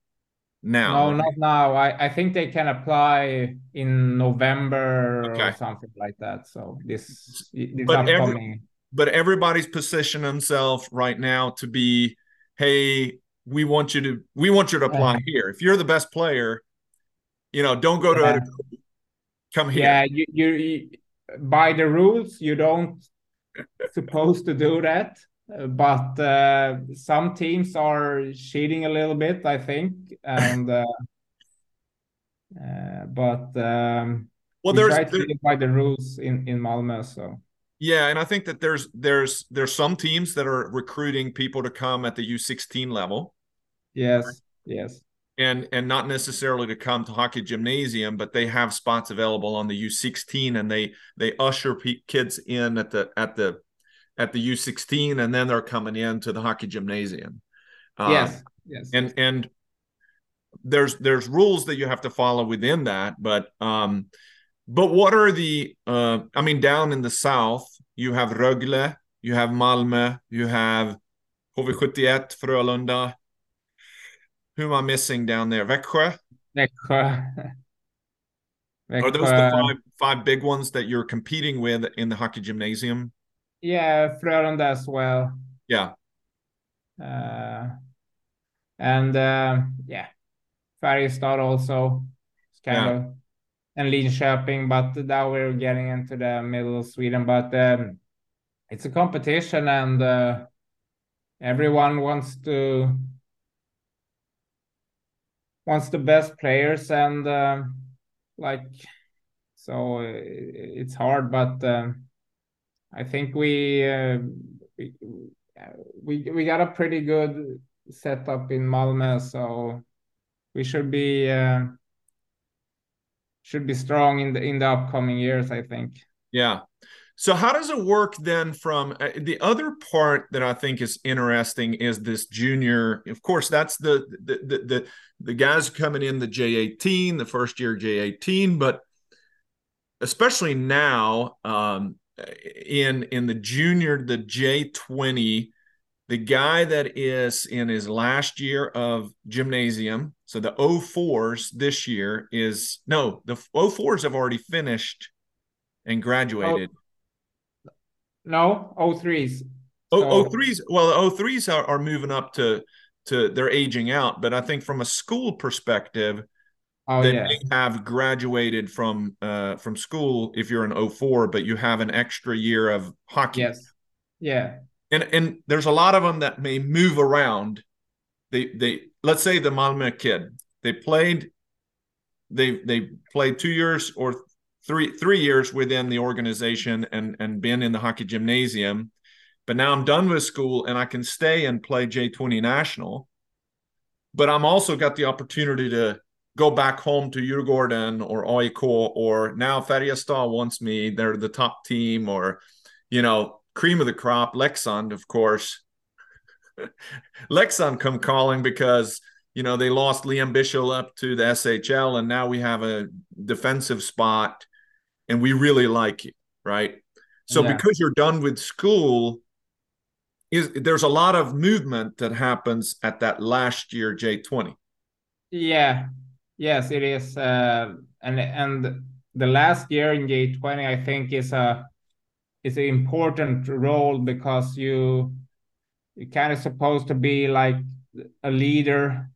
now? No, not now. I, I think they can apply in November okay. or something like that. So this, this but every, but everybody's positioning themselves right now to be, hey, we want you to we want you to apply uh, here. If you're the best player, you know, don't go to yeah. come here. Yeah, you, you, you by the rules you don't [LAUGHS] supposed to do that but uh, some teams are cheating a little bit, I think, and uh, uh, but um, well, there's try to by the rules in in Malmö, so. Yeah, and I think that there's there's there's some teams that are recruiting people to come at the U16 level. Yes, yes. And and not necessarily to come to hockey gymnasium, but they have spots available on the U16, and they they usher kids in at the at the at the U16, and then they're coming in to the hockey gymnasium. Uh, yes, yes, and and there's there's rules that you have to follow within that, but um, but what are the? Uh, I mean, down in the south, you have Rögle, you have Malmö, you have HV71, Frölunda. Who am I missing down there? Växjö. Växjö. Are those the five five big ones that you're competing with in the hockey gymnasium? Yeah, Frölunda as well. Yeah. Uh, and uh, yeah, Färjestad also. It's kind yeah. of and Linköping, but now we're getting into the middle of Sweden. But um, it's a competition, and uh, everyone wants to wants the best players, and uh, like so it's hard, but. Um, I think we, uh, we we we got a pretty good setup in Malmö, so we should be uh, should be strong in the in the upcoming years. I think. Yeah. So how does it work then? From uh, the other part that I think is interesting is this junior. Of course, that's the the the the, the guys coming in the J eighteen, the first year J eighteen, but especially now. Um, in in the junior the J20 the guy that is in his last year of gymnasium so the 04s this year is no the 04s have already finished and graduated oh, no 03s oh, so. 03s well the 03s are, are moving up to to they're aging out but i think from a school perspective oh, that yeah. may have graduated from uh, from school if you're an 04, but you have an extra year of hockey. Yes. Yeah. And and there's a lot of them that may move around. They they let's say the Malmö kid they played they they played two years or three three years within the organization and and been in the hockey gymnasium but now i'm done with school and i can stay and play j20 national but i'm also got the opportunity to go back home to Djurgården or AIK or now Färjestad wants me. They're the top team or, you know, cream of the crop, Leksand, of course. [LAUGHS] Leksand come calling because, you know, they lost Liam Bichsel up to the SHL and now we have a defensive spot and we really like you, right? So yeah. because you're done with school, is there's a lot of movement that happens at that last year J20 Yeah, yes, it is. Uh, and and the last year in J20, I think is a is an important role because you you kind of supposed to be like a leader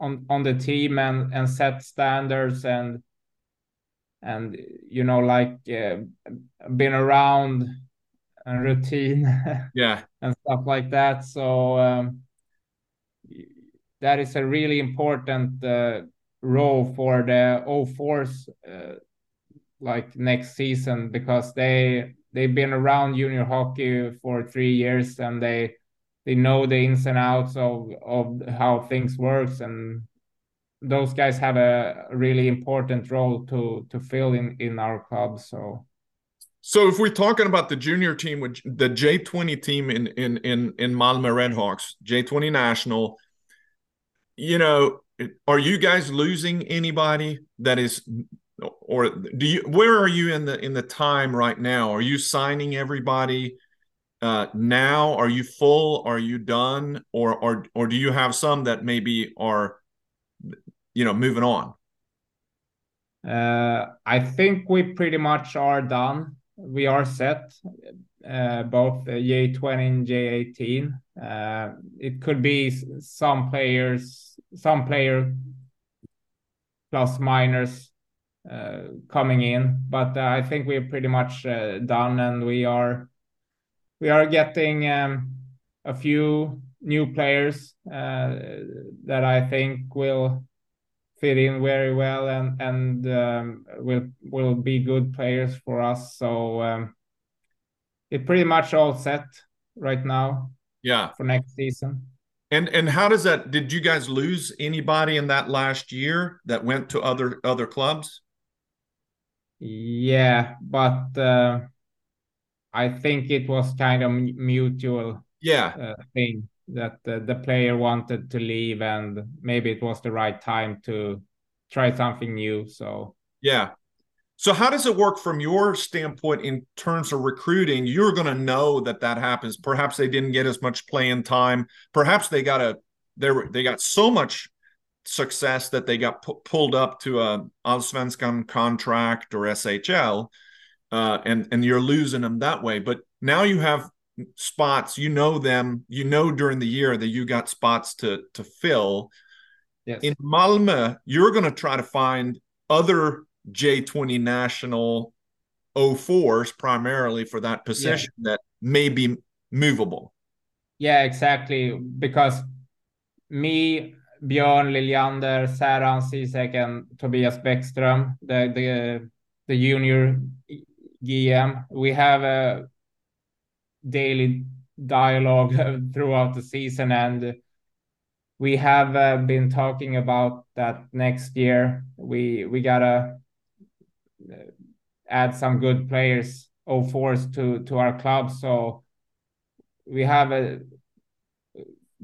on on the team and and set standards and and you know like uh, been around and routine [LAUGHS] yeah and stuff like that so um, that is a really important uh, role for the 04s uh, like next season because they they've been around junior hockey for three years and they they know the ins and outs of of how things works and those guys have a really important role to to fill in in our club so. So if we're talking about the junior team with the J20 team in in in in Malmö Redhawks J20 national you know are you guys losing anybody that is or do you where are you in the in the time right now? Are you signing everybody uh, now? Are you full? Are you done? Or or or do you have some that maybe are you know moving on? Uh, i think we pretty much are done. We are set uh, both j20 and j18 uh, it could be some players some player plus minors uh, coming in. But uh, I think we're pretty much uh, done, and we are we are getting um, a few new players that I think will fit in very well and and um, will will be good players for us. So um, it's pretty much all set right now. Yeah, for next season. And and how does that? Did you guys lose anybody in that last year that went to other other clubs? Yeah, but uh, I think it was kind of mutual. Yeah, uh, thing that uh, the player wanted to leave, and maybe it was the right time to try something new. So yeah. So how does it work from your standpoint in terms of recruiting? You're going to know that that happens. Perhaps they didn't get as much playing time. Perhaps they got a they were, they got so much success that they got pu- pulled up to a Allsvenskan contract or SHL, uh, and and you're losing them that way. But now you have spots, you know them, you know during the year that you got spots to to fill. Yes. In Malmö, you're going to try to find other J20 national 04s primarily for that position yeah. that may be movable. Yeah, exactly. Because me Björn Liljander, Saran Sisek, and Tobias Bäckström, the the the junior GM. We have a daily dialogue [LAUGHS] throughout the season, and we have uh, been talking about that next year. We we gotta add some good players, 04s to to our club. So we have a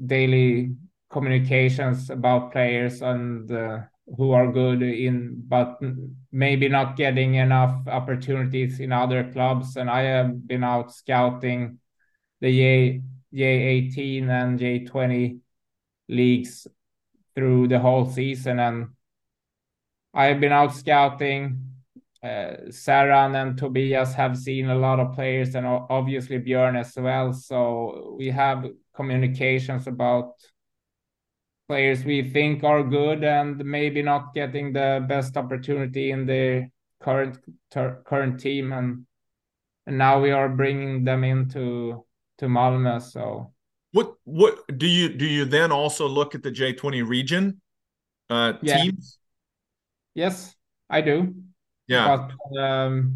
daily communications about players and uh, who are good in, but maybe not getting enough opportunities in other clubs. And I have been out scouting the J J18 and J20 leagues through the whole season, and I've been out scouting. Uh, Saran and Tobias have seen a lot of players, and obviously Björn as well. So we have communications about players we think are good and maybe not getting the best opportunity in the current current team and and now we are bringing them into to Malmö so what what do you do you then also look at the J20 region uh yeah. teams yes I do yeah but um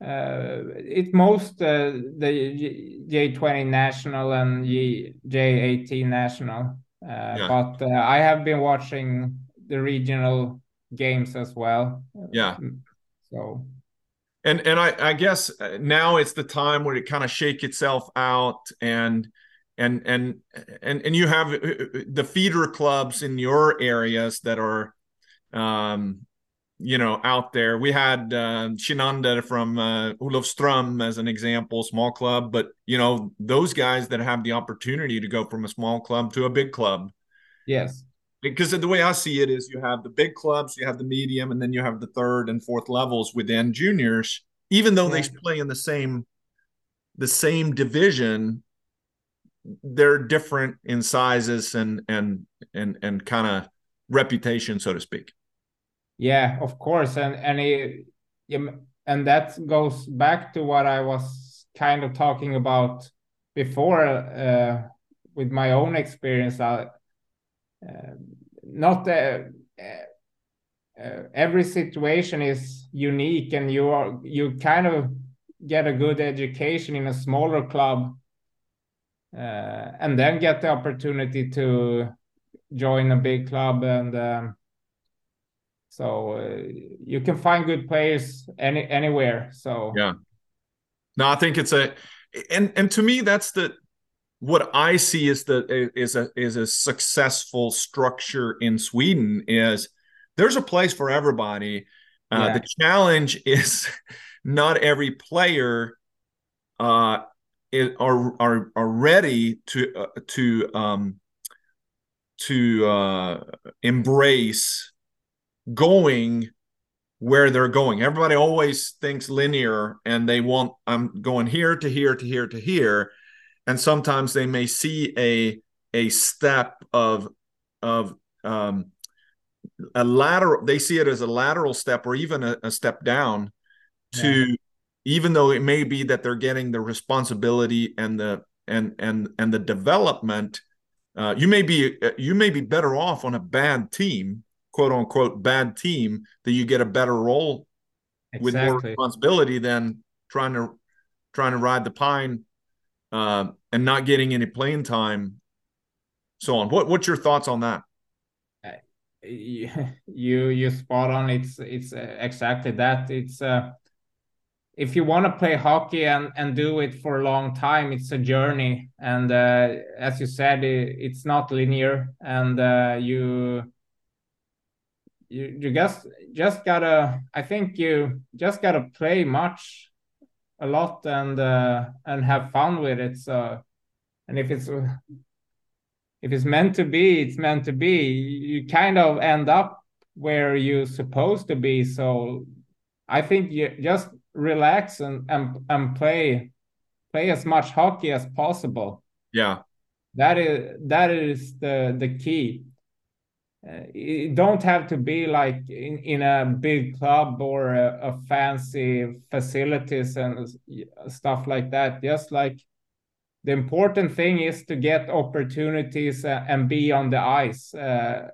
uh, it's most uh, the J20 national and J18 national. Uh, yeah. But uh, I have been watching the regional games as well. Yeah. So. And and I I guess uh, now it's the time where it kind of shake itself out and and and and and you have the feeder clubs in your areas that are um you know out there we had uh Shinanda from uh Olofström as an example small club but you know those guys that have the opportunity to go from a small club to a big club yes because the way I see it is you have the big clubs, you have the medium, and then you have the third and fourth levels within juniors. Even though yeah. they play in the same the same division, they're different in sizes and and and and kind of reputation, so to speak. Yeah, of course, and and it, and that goes back to what I was kind of talking about before uh, with my own experience. Uh, uh, not uh, uh, every situation is unique, and you are you kind of get a good education in a smaller club uh, and then get the opportunity to join a big club and um, so uh, you can find good players any anywhere so. Yeah. No i think it's a and and to me that's the what i see is the is a is a successful structure in sweden is there's a place for everybody. Uh, yeah. the challenge is [LAUGHS] not every player uh, are are are ready to uh, to um, to uh, embrace going where they're going. Everybody always thinks linear, and they want I'm going here to here to here to here, and sometimes they may see a a step of of um, a lateral. They see it as a lateral step or even a, a step down to yeah. even though it may be that they're getting the responsibility and the and and and the development uh, you may be uh, you may be better off on a bad team quote unquote bad team that you get a better role exactly. with more responsibility than trying to trying to ride the pine uh, and not getting any playing time so on. What what's your thoughts on that? [LAUGHS] You you spot on. It's it's uh, exactly that. It's uh if you want to play hockey and, and do it for a long time, it's a journey. And uh, as you said, it, it's not linear, and uh, you you you just just gotta. I think you just gotta play much, a lot, and uh, and have fun with it. So, and if it's if it's meant to be, it's meant to be. You kind of end up where you're supposed to be. So, I think you just relax and and and play play as much hockey as possible. Yeah, that is that is the the key. It don't have to be like in, in a big club or a, a fancy facilities and stuff like that. Just like the important thing is to get opportunities uh, and be on the ice, uh,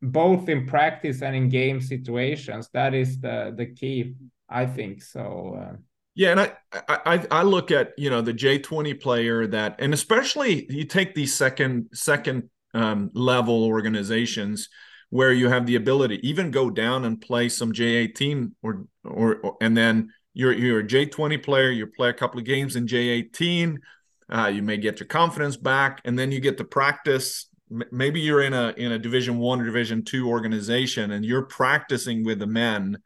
both in practice and in game situations. That is the the key. I think so. Uh, yeah, and I, I I look at you know the J twenty player that, and especially you take these second second um, level organizations where you have the ability even go down and play some J eighteen or, or or and then you're you're a J twenty player. You play a couple of games in J eighteen. Uh, you may get your confidence back, and then you get to practice. Maybe you're in a in a Division One or Division Two organization, and you're practicing with the men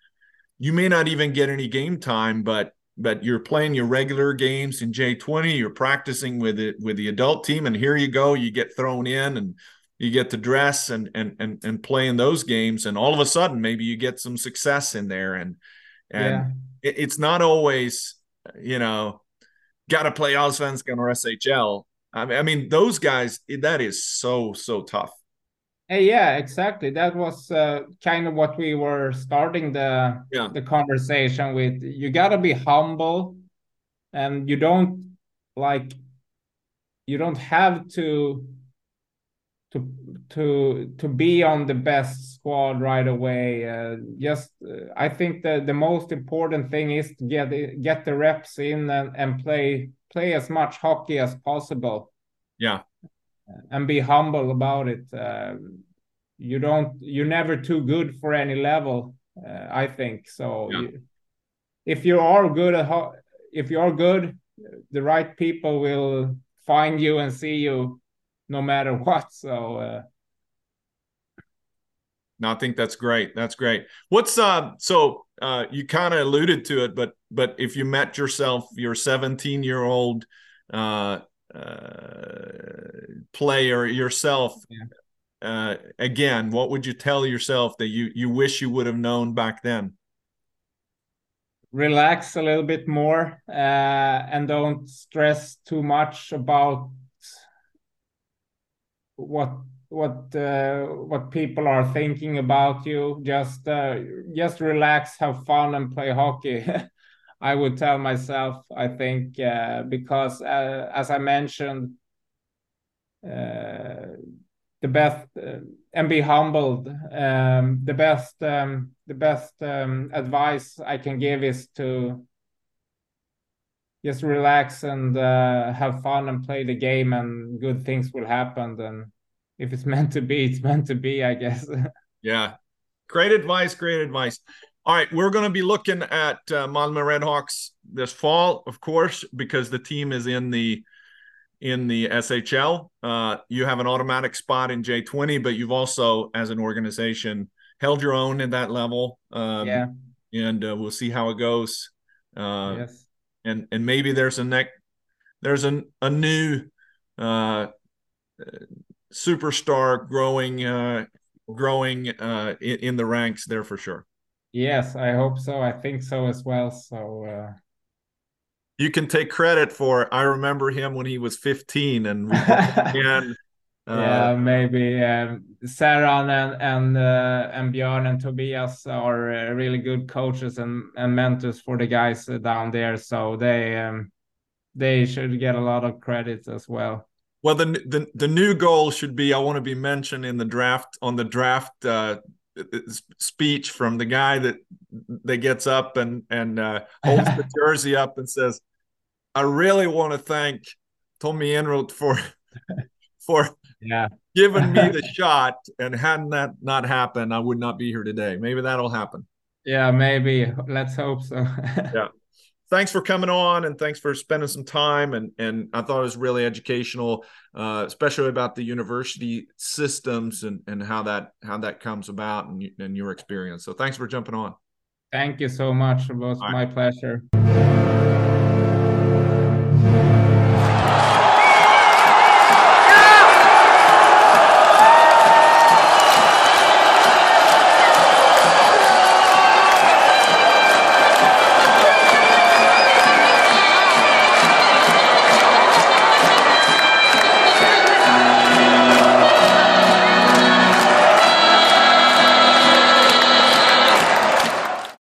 you may not even get any game time, but but you're playing your regular games in J20, you're practicing with it with the adult team, and here you go, you get thrown in and you get to dress and and and and play in those games, and all of a sudden maybe you get some success in there, and and yeah. it, it's not always you know got to play Allsvenskan or SHL. I mean, I mean those guys that is so so tough. Uh, yeah, exactly. That was uh, kind of what we were starting the yeah. the conversation with. You got to be humble, and you don't like you don't have to to to to be on the best squad right away. Uh, just uh, I think the the most important thing is to get get the reps in and, and play play as much hockey as possible. Yeah and be humble about it. Uh, you don't, you're never too good for any level. Uh, I think so. Yeah. You, if you are good at ho- if you are good, the right people will find you and see you, no matter [LAUGHS] what. So. Uh, no, I think that's great. That's great. What's uh so uh you kind of alluded to it, but but if you met yourself, your 17 year old uh uh, player yourself, yeah. uh, again, what would you tell yourself that you you wish you would have known back then? Relax a little bit more uh, and don't stress too much about what what uh, what people are thinking about you. Just uh, just relax, have fun, and play hockey. [LAUGHS] I would tell myself. I think uh, because uh, as I mentioned, uh, the best uh, and be humbled. Um, the best um, the best um, advice I can give is to just relax and have fun and play the game, and good things will happen. And if it's [LAUGHS] meant to be, it's meant to be, I guess. [LAUGHS] yeah. Great advice. Great advice. All right, we're going to be looking at uh, Malmö Redhawks this fall, of course, because the team is in the in the SHL. Uh, you have an automatic spot in J20, but you've also, as an organization, held your own at that level. Um, yeah, and uh, we'll see how it goes. Uh, yes, and and maybe there's a neck, there's an, a new uh, superstar growing uh, growing uh, in, in, the ranks there for sure. Yes, I hope so. I think so as well. So uh... you can take credit for. I remember him when he was 15, and and [LAUGHS] uh, yeah, maybe um, Saran and and uh, and Björn and Tobias are uh, really good coaches and and mentors for the guys uh, down there. So they um, they should get a lot of credit as well. Well, the the the new goal should be I want to be mentioned in the draft on the draft uh, speech from the guy that that gets up and and uh, [LAUGHS] holds the jersey up and says, "I really want to thank Tommy Enroth for [LAUGHS] for yeah giving me [LAUGHS] the shot, and hadn't that not happened, I would not be here today. Maybe that'll happen." Yeah, maybe. Let's hope so. yeah thanks for coming on and thanks for spending some time and and I thought it was really educational, uh, especially about the university systems and and how that how that comes about and and your experience. So thanks for jumping on. Thank you so much. It was All my right. pleasure.